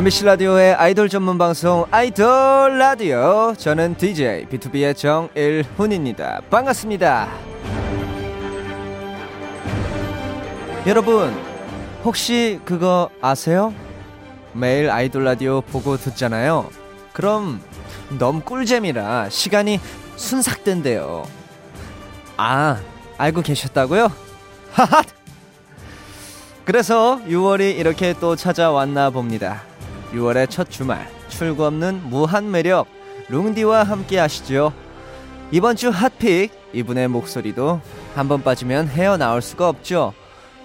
MBC 라디오의 아이돌 전문 방송 아이돌 라디오 저는 DJ B2B의 정일훈입니다. 반갑습니다. 여러분 혹시 그거 아세요? 매일 아이돌 라디오 보고 듣잖아요. 그럼 너무 꿀잼이라 시간이 순삭된대요. 아 알고 계셨다고요? 하하 그래서 6월이 이렇게 또 찾아왔나 봅니다. 6월의 첫 주말 출구 없는 무한 매력 룽디와 함께 하시죠. 이번 주 hot pick 이분의 목소리도 한 번 빠지면 헤어나올 수가 없죠.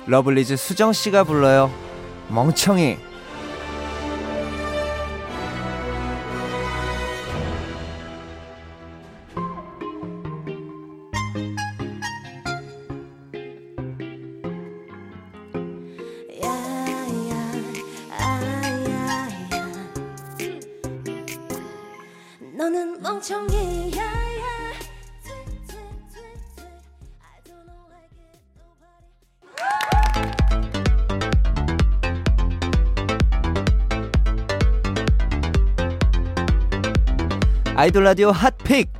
러블리즈 수정 씨가 불러요. 멍청이. 멍청이야 아이돌 라디오 hot pick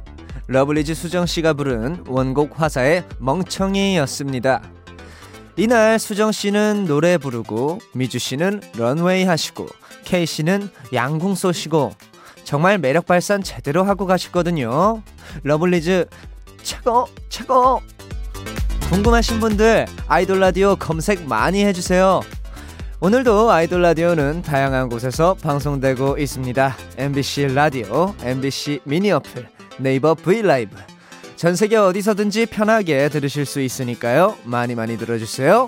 러블리즈 수정 씨가 부른 원곡 화사의 멍청이였습니다. 이날 수정 씨는 노래 부르고 미주 씨는 런웨이 하시고 케이 씨는 양궁 쏘시고 정말 매력 발산 제대로 하고 가셨거든요. 러블리즈 최고 최고. 궁금하신 분들 아이돌 라디오 검색 많이 해주세요. 오늘도 아이돌 라디오는 다양한 곳에서 방송되고 있습니다. MBC 라디오, MBC 미니 어플, 네이버 브이 라이브. 전 세계 어디서든지 편하게 들으실 수 있으니까요. 많이 많이 들어주세요.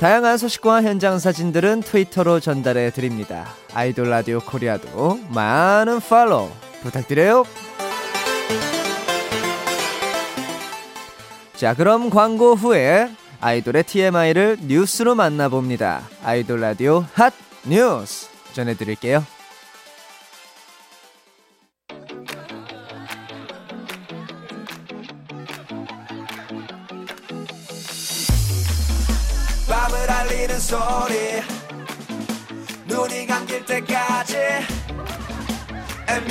다양한 소식과 현장 사진들은 트위터로 전달해 드립니다. 아이돌 라디오 코리아도 많은 팔로우 부탁드려요. 자, 그럼 광고 후에 아이돌의 TMI를 뉴스로 만나봅니다. 아이돌 라디오 hot news 전해드릴게요.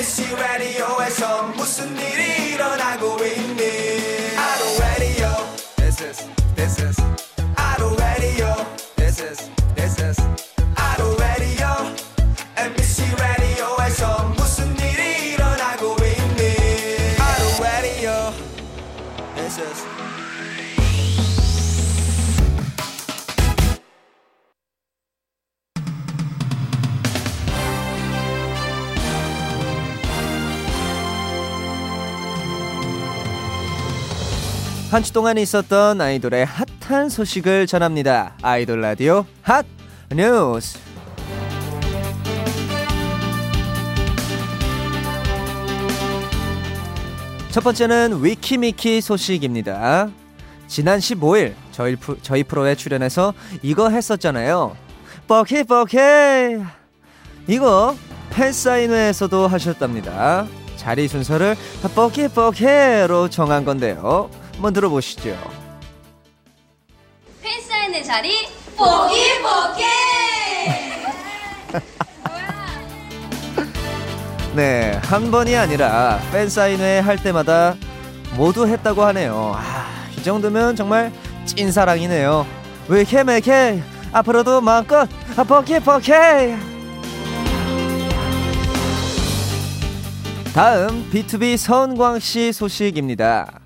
MBC 라디오에서 무슨 일이 일어나고 있니 한 주 동안 있었던 아이돌의 핫한 소식을 전합니다. 아이돌 라디오 핫 뉴스. 첫 번째는 위키미키 소식입니다. 지난 15일 저희, 프로, 저희 프로에 출연해서 이거 했었잖아요. 뻑해 뻑해 이거 팬사인회에서도 하셨답니다. 자리 순서를 뻑해 뻑해로 정한 건데요. 한번 들어보시죠. 팬사인회 자리 보기 보기 네, 한 번이 아니라 팬사인회 할 때마다 모두 했다고 하네요. 아, 이 정도면 정말 찐사랑이네요. 위케 메케 앞으로도 마음껏 아, 버케 버케 다음 B2B 서은광 씨 소식입니다.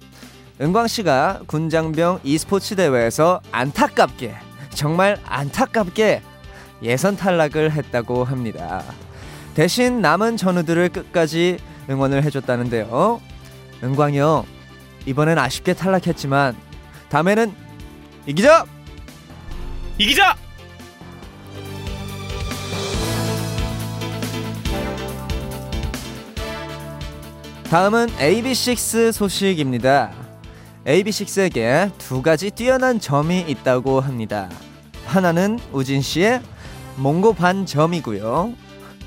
은광 씨가 군장병 e스포츠 대회에서 안타깝게 정말 안타깝게 예선 탈락을 했다고 합니다. 대신 남은 전우들을 끝까지 응원을 해줬다는데요. 은광이 형 이번엔 아쉽게 탈락했지만 다음에는 이기자! 이기자! 다음은 AB6 소식입니다. AB6에게 두 가지 뛰어난 점이 있다고 합니다. 하나는 우진 씨의 몽고 반 점이고요.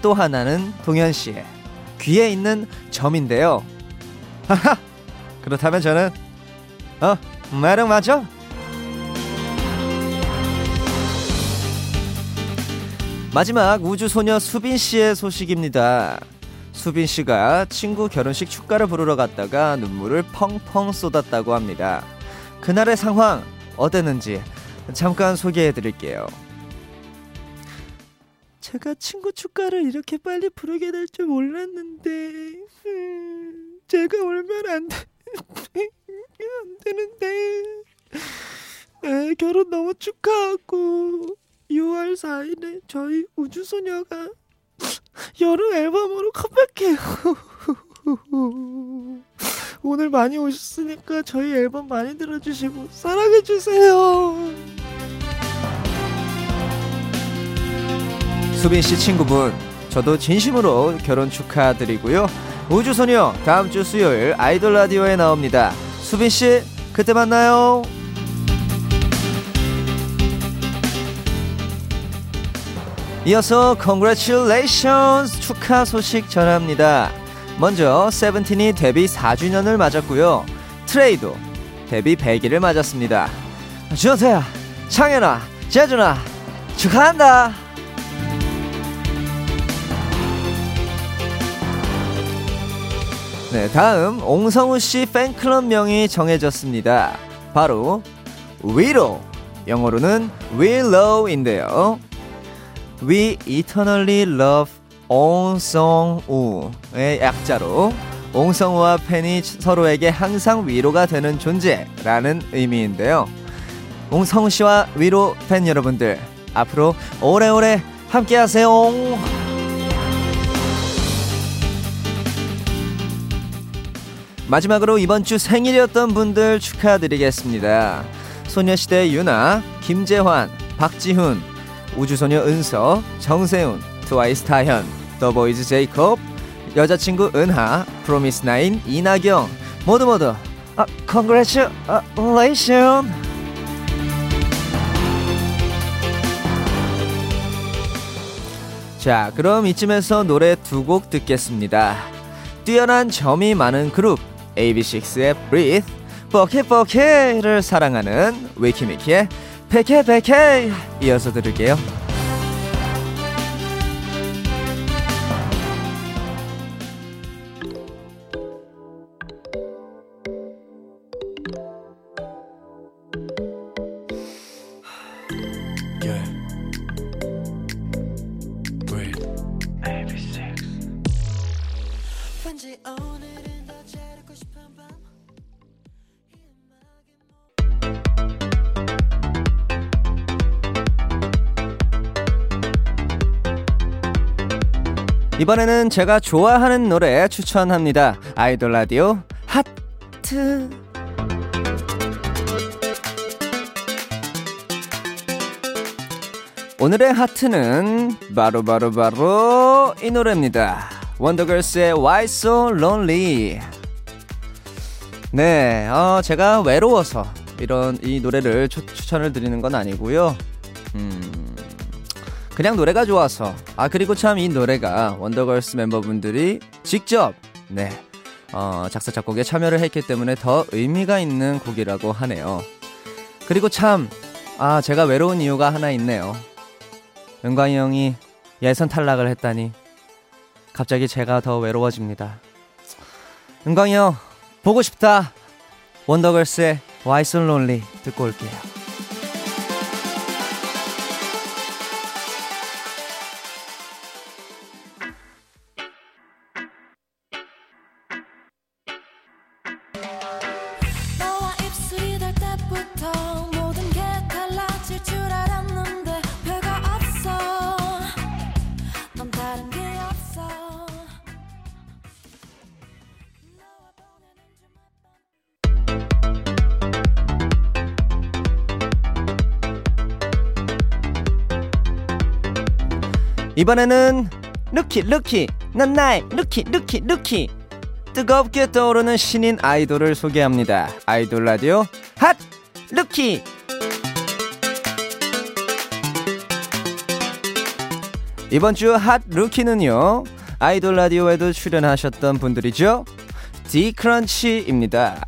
또 하나는 동현 씨의 귀에 있는 점인데요. 하하! 그렇다면 저는 어, 말은 맞죠? 마지막 우주소녀 수빈 씨의 소식입니다. 수빈 씨가 친구 결혼식 축가를 부르러 갔다가 눈물을 펑펑 쏟았다고 합니다. 그날의 상황 어땠는지 잠깐 소개해 드릴게요. 제가 친구 축가를 이렇게 빨리 부르게 될 줄 몰랐는데 음, 제가 울면 안, 돼, 안 되는데 에, 결혼 너무 축하하고 6월 4일에 저희 우주소녀가 여름 앨범으로 컴백해요. 오늘 많이 오셨으니까 저희 앨범 많이 들어주시고 사랑해주세요. 수빈 씨 친구분, 저도 진심으로 결혼 축하드리고요. 우주소녀 다음 주 수요일 아이돌 라디오에 나옵니다. 수빈 씨, 그때 만나요. 이어서 congratulations 축하 소식 전합니다. 먼저 세븐틴이 데뷔 4주년을 맞았고요. 트레이도 데뷔 100일을 맞았습니다. 주세야, 창현아, 재준아 축하한다. 네, 다음 옹성우 씨 팬클럽 명이 정해졌습니다. 바로 위로 영어로는 willow인데요. We eternally love 옹성우의 약자로 옹성우와 팬이 서로에게 항상 위로가 되는 존재라는 의미인데요. 옹성우 씨와 위로 팬 여러분들 앞으로 오래오래 함께하세요. 마지막으로 이번 주 생일이었던 분들 축하드리겠습니다. 소녀시대 윤아, 김재환, 박지훈, 우주소녀 은서, 정세운, 트와이스 다현, 더보이즈 제이콥, 여자친구 은하, 프로미스나인 이나경 모두 모두 아, congratulation. 자, 그럼 이쯤에서 노래 두 곡 듣겠습니다. 뛰어난 점이 많은 그룹 AB6IX의 Breathe, 버케를 사랑하는 위키미키의 베케 베케 이어서 들을게요. 이번에는 제가 좋아하는 노래 추천합니다. 아이돌 라디오 하트. 오늘의 하트는 바로 바로 바로 이 노래입니다. 원더걸스의 Why So Lonely. 네, 어, 제가 외로워서 이런 이 노래를 추, 추천을 드리는 건 아니고요. 음, 그냥 노래가 좋아서. 아, 그리고 참 이 노래가 원더걸스 멤버분들이 직접, 네, 어, 작사, 작곡에 참여를 했기 때문에 더 의미가 있는 곡이라고 하네요. 그리고 참, 아, 제가 외로운 이유가 하나 있네요. 은광이 형이 예선 탈락을 했다니, 갑자기 제가 더 외로워집니다. 은광이 형, 보고 싶다. 원더걸스의 Why So Lonely 듣고 올게요. 이번에는 rookie rookie 넌 나의 rookie rookie rookie 뜨겁게 떠오르는 신인 아이돌을 소개합니다. 아이돌 라디오 hot rookie. 이번 주 hot rookie는요. 아이돌 라디오에도 출연하셨던 분들이죠. 디크런치입니다.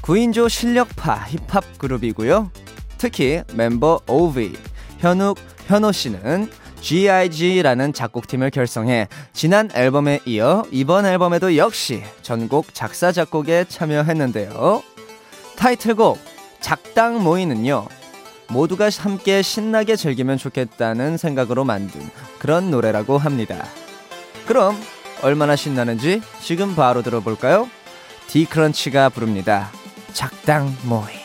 9인조 실력파 힙합 그룹이고요. 특히 멤버 오비, 현욱, 현호 씨는 GIG라는 작곡팀을 결성해 지난 앨범에 이어 이번 앨범에도 역시 전곡 작사 작곡에 참여했는데요. 타이틀곡 작당 모이는요. 모두가 함께 신나게 즐기면 좋겠다는 생각으로 만든 그런 노래라고 합니다. 그럼 얼마나 신나는지 지금 바로 들어볼까요? 디크런치가 부릅니다. 작당 모이.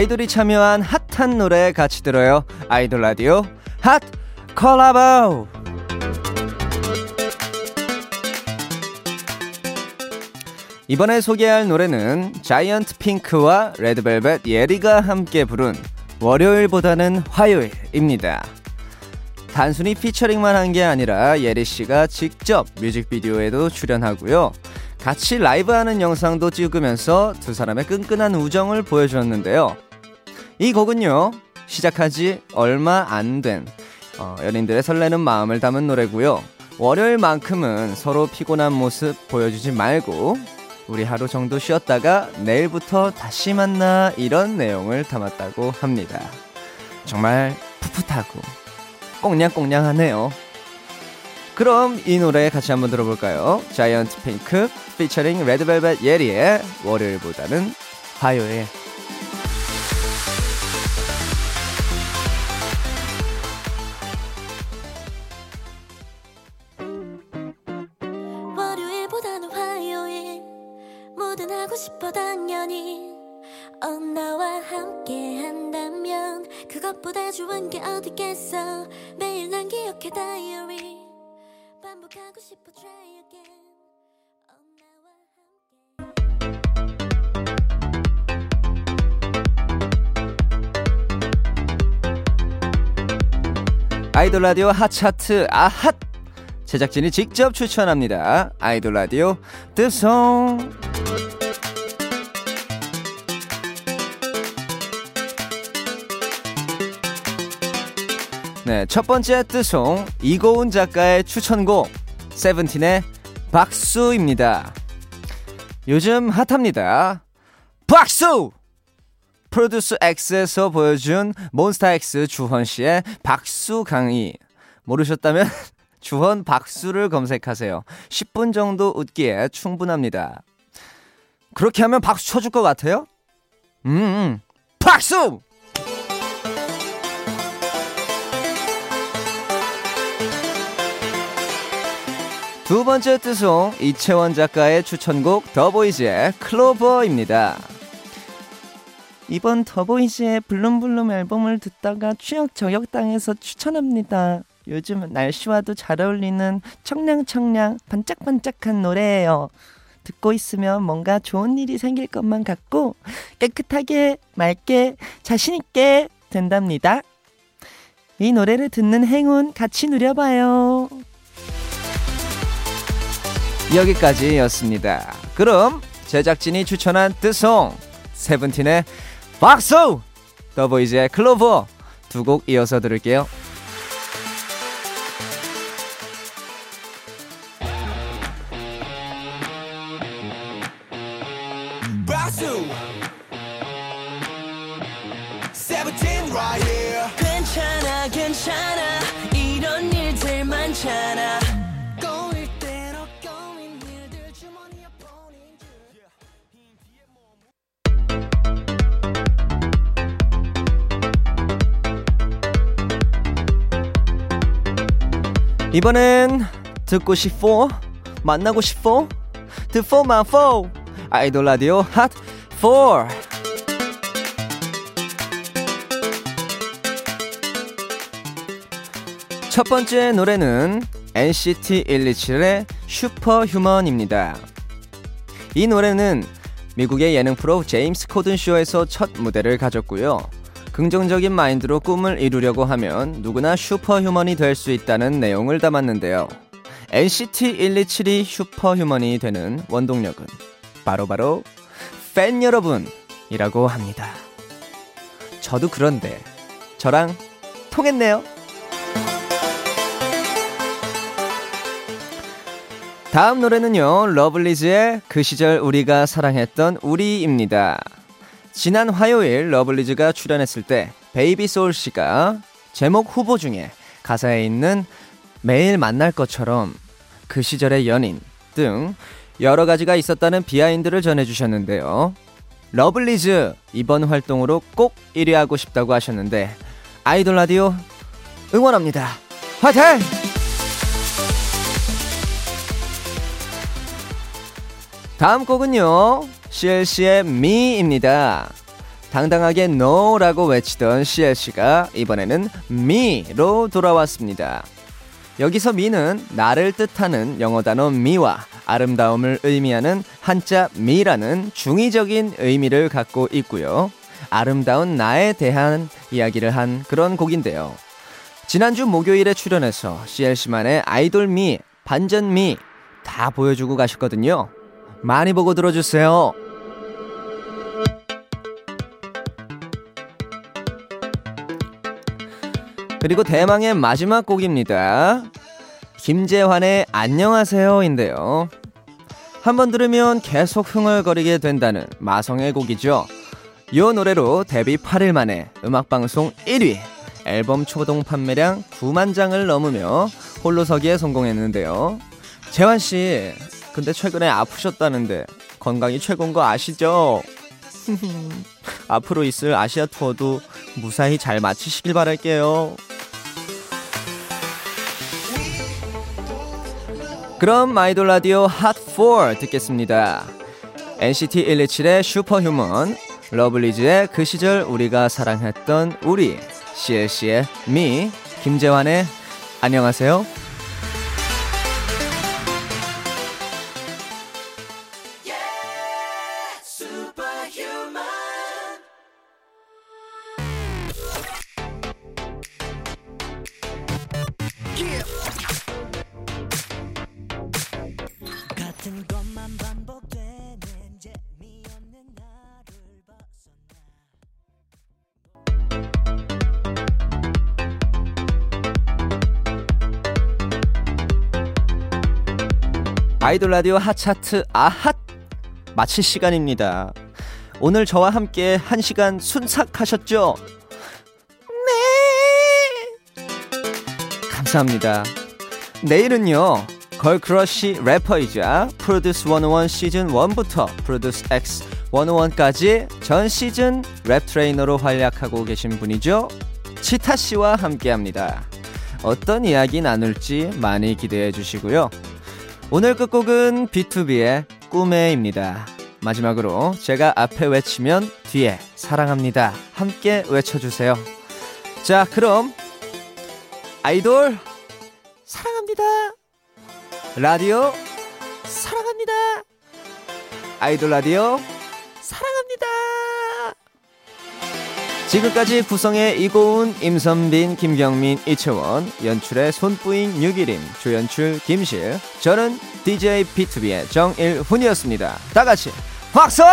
아이돌이 참여한 핫한 노래 같이 들어요. 아이돌 라디오 핫 콜라보. 이번에 소개할 노래는 자이언트 핑크와 레드벨벳 예리가 함께 부른 월요일보다는 화요일입니다. 단순히 피처링만 한 게 아니라 예리 씨가 직접 뮤직비디오에도 출연하고요. 같이 라이브하는 영상도 찍으면서 두 사람의 끈끈한 우정을 보여주었는데요. 이 곡은요, 시작한 지 얼마 안된 어, 연인들의 설레는 마음을 담은 노래고요. 월요일만큼은 서로 피곤한 모습 보여주지 말고 우리 하루 정도 쉬었다가 내일부터 다시 만나 이런 내용을 담았다고 합니다. 정말 풋풋하고 꽁냥꽁냥하네요. 그럼 이 노래 같이 한번 들어볼까요? 자이언트 핑크 피처링 레드벨벳 예리의 월요일보다는 화요일 아이돌 라디오 핫차트 아핫! 제작진이 직접 추천합니다. 아이돌 라디오 뜨송! 네, 첫 번째 뜨송 이고은 작가의 추천곡 세븐틴의 박수입니다. 요즘 핫합니다. 박수! 프로듀스 X에서 보여준 몬스타엑스 주헌 씨의 박수 강의. 모르셨다면 주헌 박수를 검색하세요. 10분 정도 웃기에 충분합니다. 그렇게 하면 박수 쳐줄 것 같아요? 음, 음. 박수! 두 번째 뜻송 이채원 작가의 추천곡 더보이즈의 클로버입니다. 이번 더보이즈의 블룸블룸 앨범을 듣다가 추억 저격당해서 추천합니다. 요즘 날씨와도 잘 어울리는 청량청량 반짝반짝한 노래예요. 듣고 있으면 뭔가 좋은 일이 생길 것만 같고 깨끗하게 맑게 자신 있게 된답니다. 이 노래를 듣는 행운 같이 누려봐요. 여기까지였습니다. 그럼 제작진이 추천한 뜨송 세븐틴의 박수 더보이즈의 클로버 두 곡 이어서 들을게요. 이번엔 듣고 싶어 만나고 싶어 듣포만 포 아이돌 라디오 핫 4. 첫 번째 노래는 NCT 127의 슈퍼휴먼입니다. 이 노래는 미국의 예능 프로 제임스 코든 쇼에서 첫 무대를 가졌고요. 긍정적인 마인드로 꿈을 이루려고 하면 누구나 superhuman이 될 수 있다는 내용을 담았는데요. NCT 127이 superhuman이 되는 원동력은 바로바로 팬 여러분이라고 합니다. 저도 그런데 저랑 통했네요. 다음 노래는요, 러블리즈의 그 시절 우리가 사랑했던 우리입니다. 지난 화요일 러블리즈가 출연했을 때 베이비 소울 씨가 제목 후보 중에 가사에 있는 매일 만날 것처럼 그 시절의 연인 등 여러 가지가 있었다는 behind를 전해주셨는데요. 러블리즈 이번 활동으로 꼭 1위 하고 싶다고 하셨는데 아이돌 라디오 응원합니다. 화이팅! 다음 곡은요. CLC의 미입니다. 당당하게 no라고 외치던 CLC가 이번에는 미로 돌아왔습니다. 여기서 미는 나를 뜻하는 영어 단어 미와 아름다움을 의미하는 한자 미라는 중의적인 의미를 갖고 있고요. 아름다운 나에 대한 이야기를 한 그런 곡인데요. 지난주 목요일에 출연해서 CLC만의 아이돌 미, 반전 미 다 보여주고 가셨거든요. 많이 보고 들어주세요. 그리고 대망의 마지막 곡입니다. 김재환의 안녕하세요인데요. 한번 들으면 계속 흥얼거리게 된다는 마성의 곡이죠. 이 노래로 데뷔 8일 만에 음악방송 1위, 앨범 초동 판매량 9만 장을 넘으며 홀로서기에 성공했는데요. 재환씨, 근데 최근에 아프셨다는데 건강이 최고인 거 아시죠? 앞으로 있을 아시아 투어도 무사히 잘 마치시길 바랄게요. 그럼 아이돌 라디오 hot 4 듣겠습니다. NCT 127의 Superhuman, 러블리즈의 그 시절 우리가 사랑했던 우리, CLC의 미, 김재환의 안녕하세요. 아이돌 라디오 hot chart 아핫 마칠 시간입니다. 오늘 저와 함께 한 시간 순삭하셨죠? 네. 감사합니다. 내일은요. girl crush 래퍼이자 프로듀스 101 시즌 1부터 프로듀스 X 101까지 전 시즌 랩 트레이너로 활약하고 계신 분이죠. 치타 씨와 함께 합니다. 어떤 이야기 나눌지 많이 기대해 주시고요. 오늘 끝곡은 B2B의 꿈에입니다. 마지막으로 제가 앞에 외치면 뒤에 사랑합니다. 함께 외쳐주세요. 자, 그럼 아이돌 사랑합니다. 라디오 사랑합니다. 아이돌 라디오 사랑합니다. 지금까지 구성의 이고은, 임선빈, 김경민, 이채원, 연출의 손뿌잉, 유기림, 조연출, 김실, 저는 DJ B2B의 정일훈이었습니다. 다 같이 박수!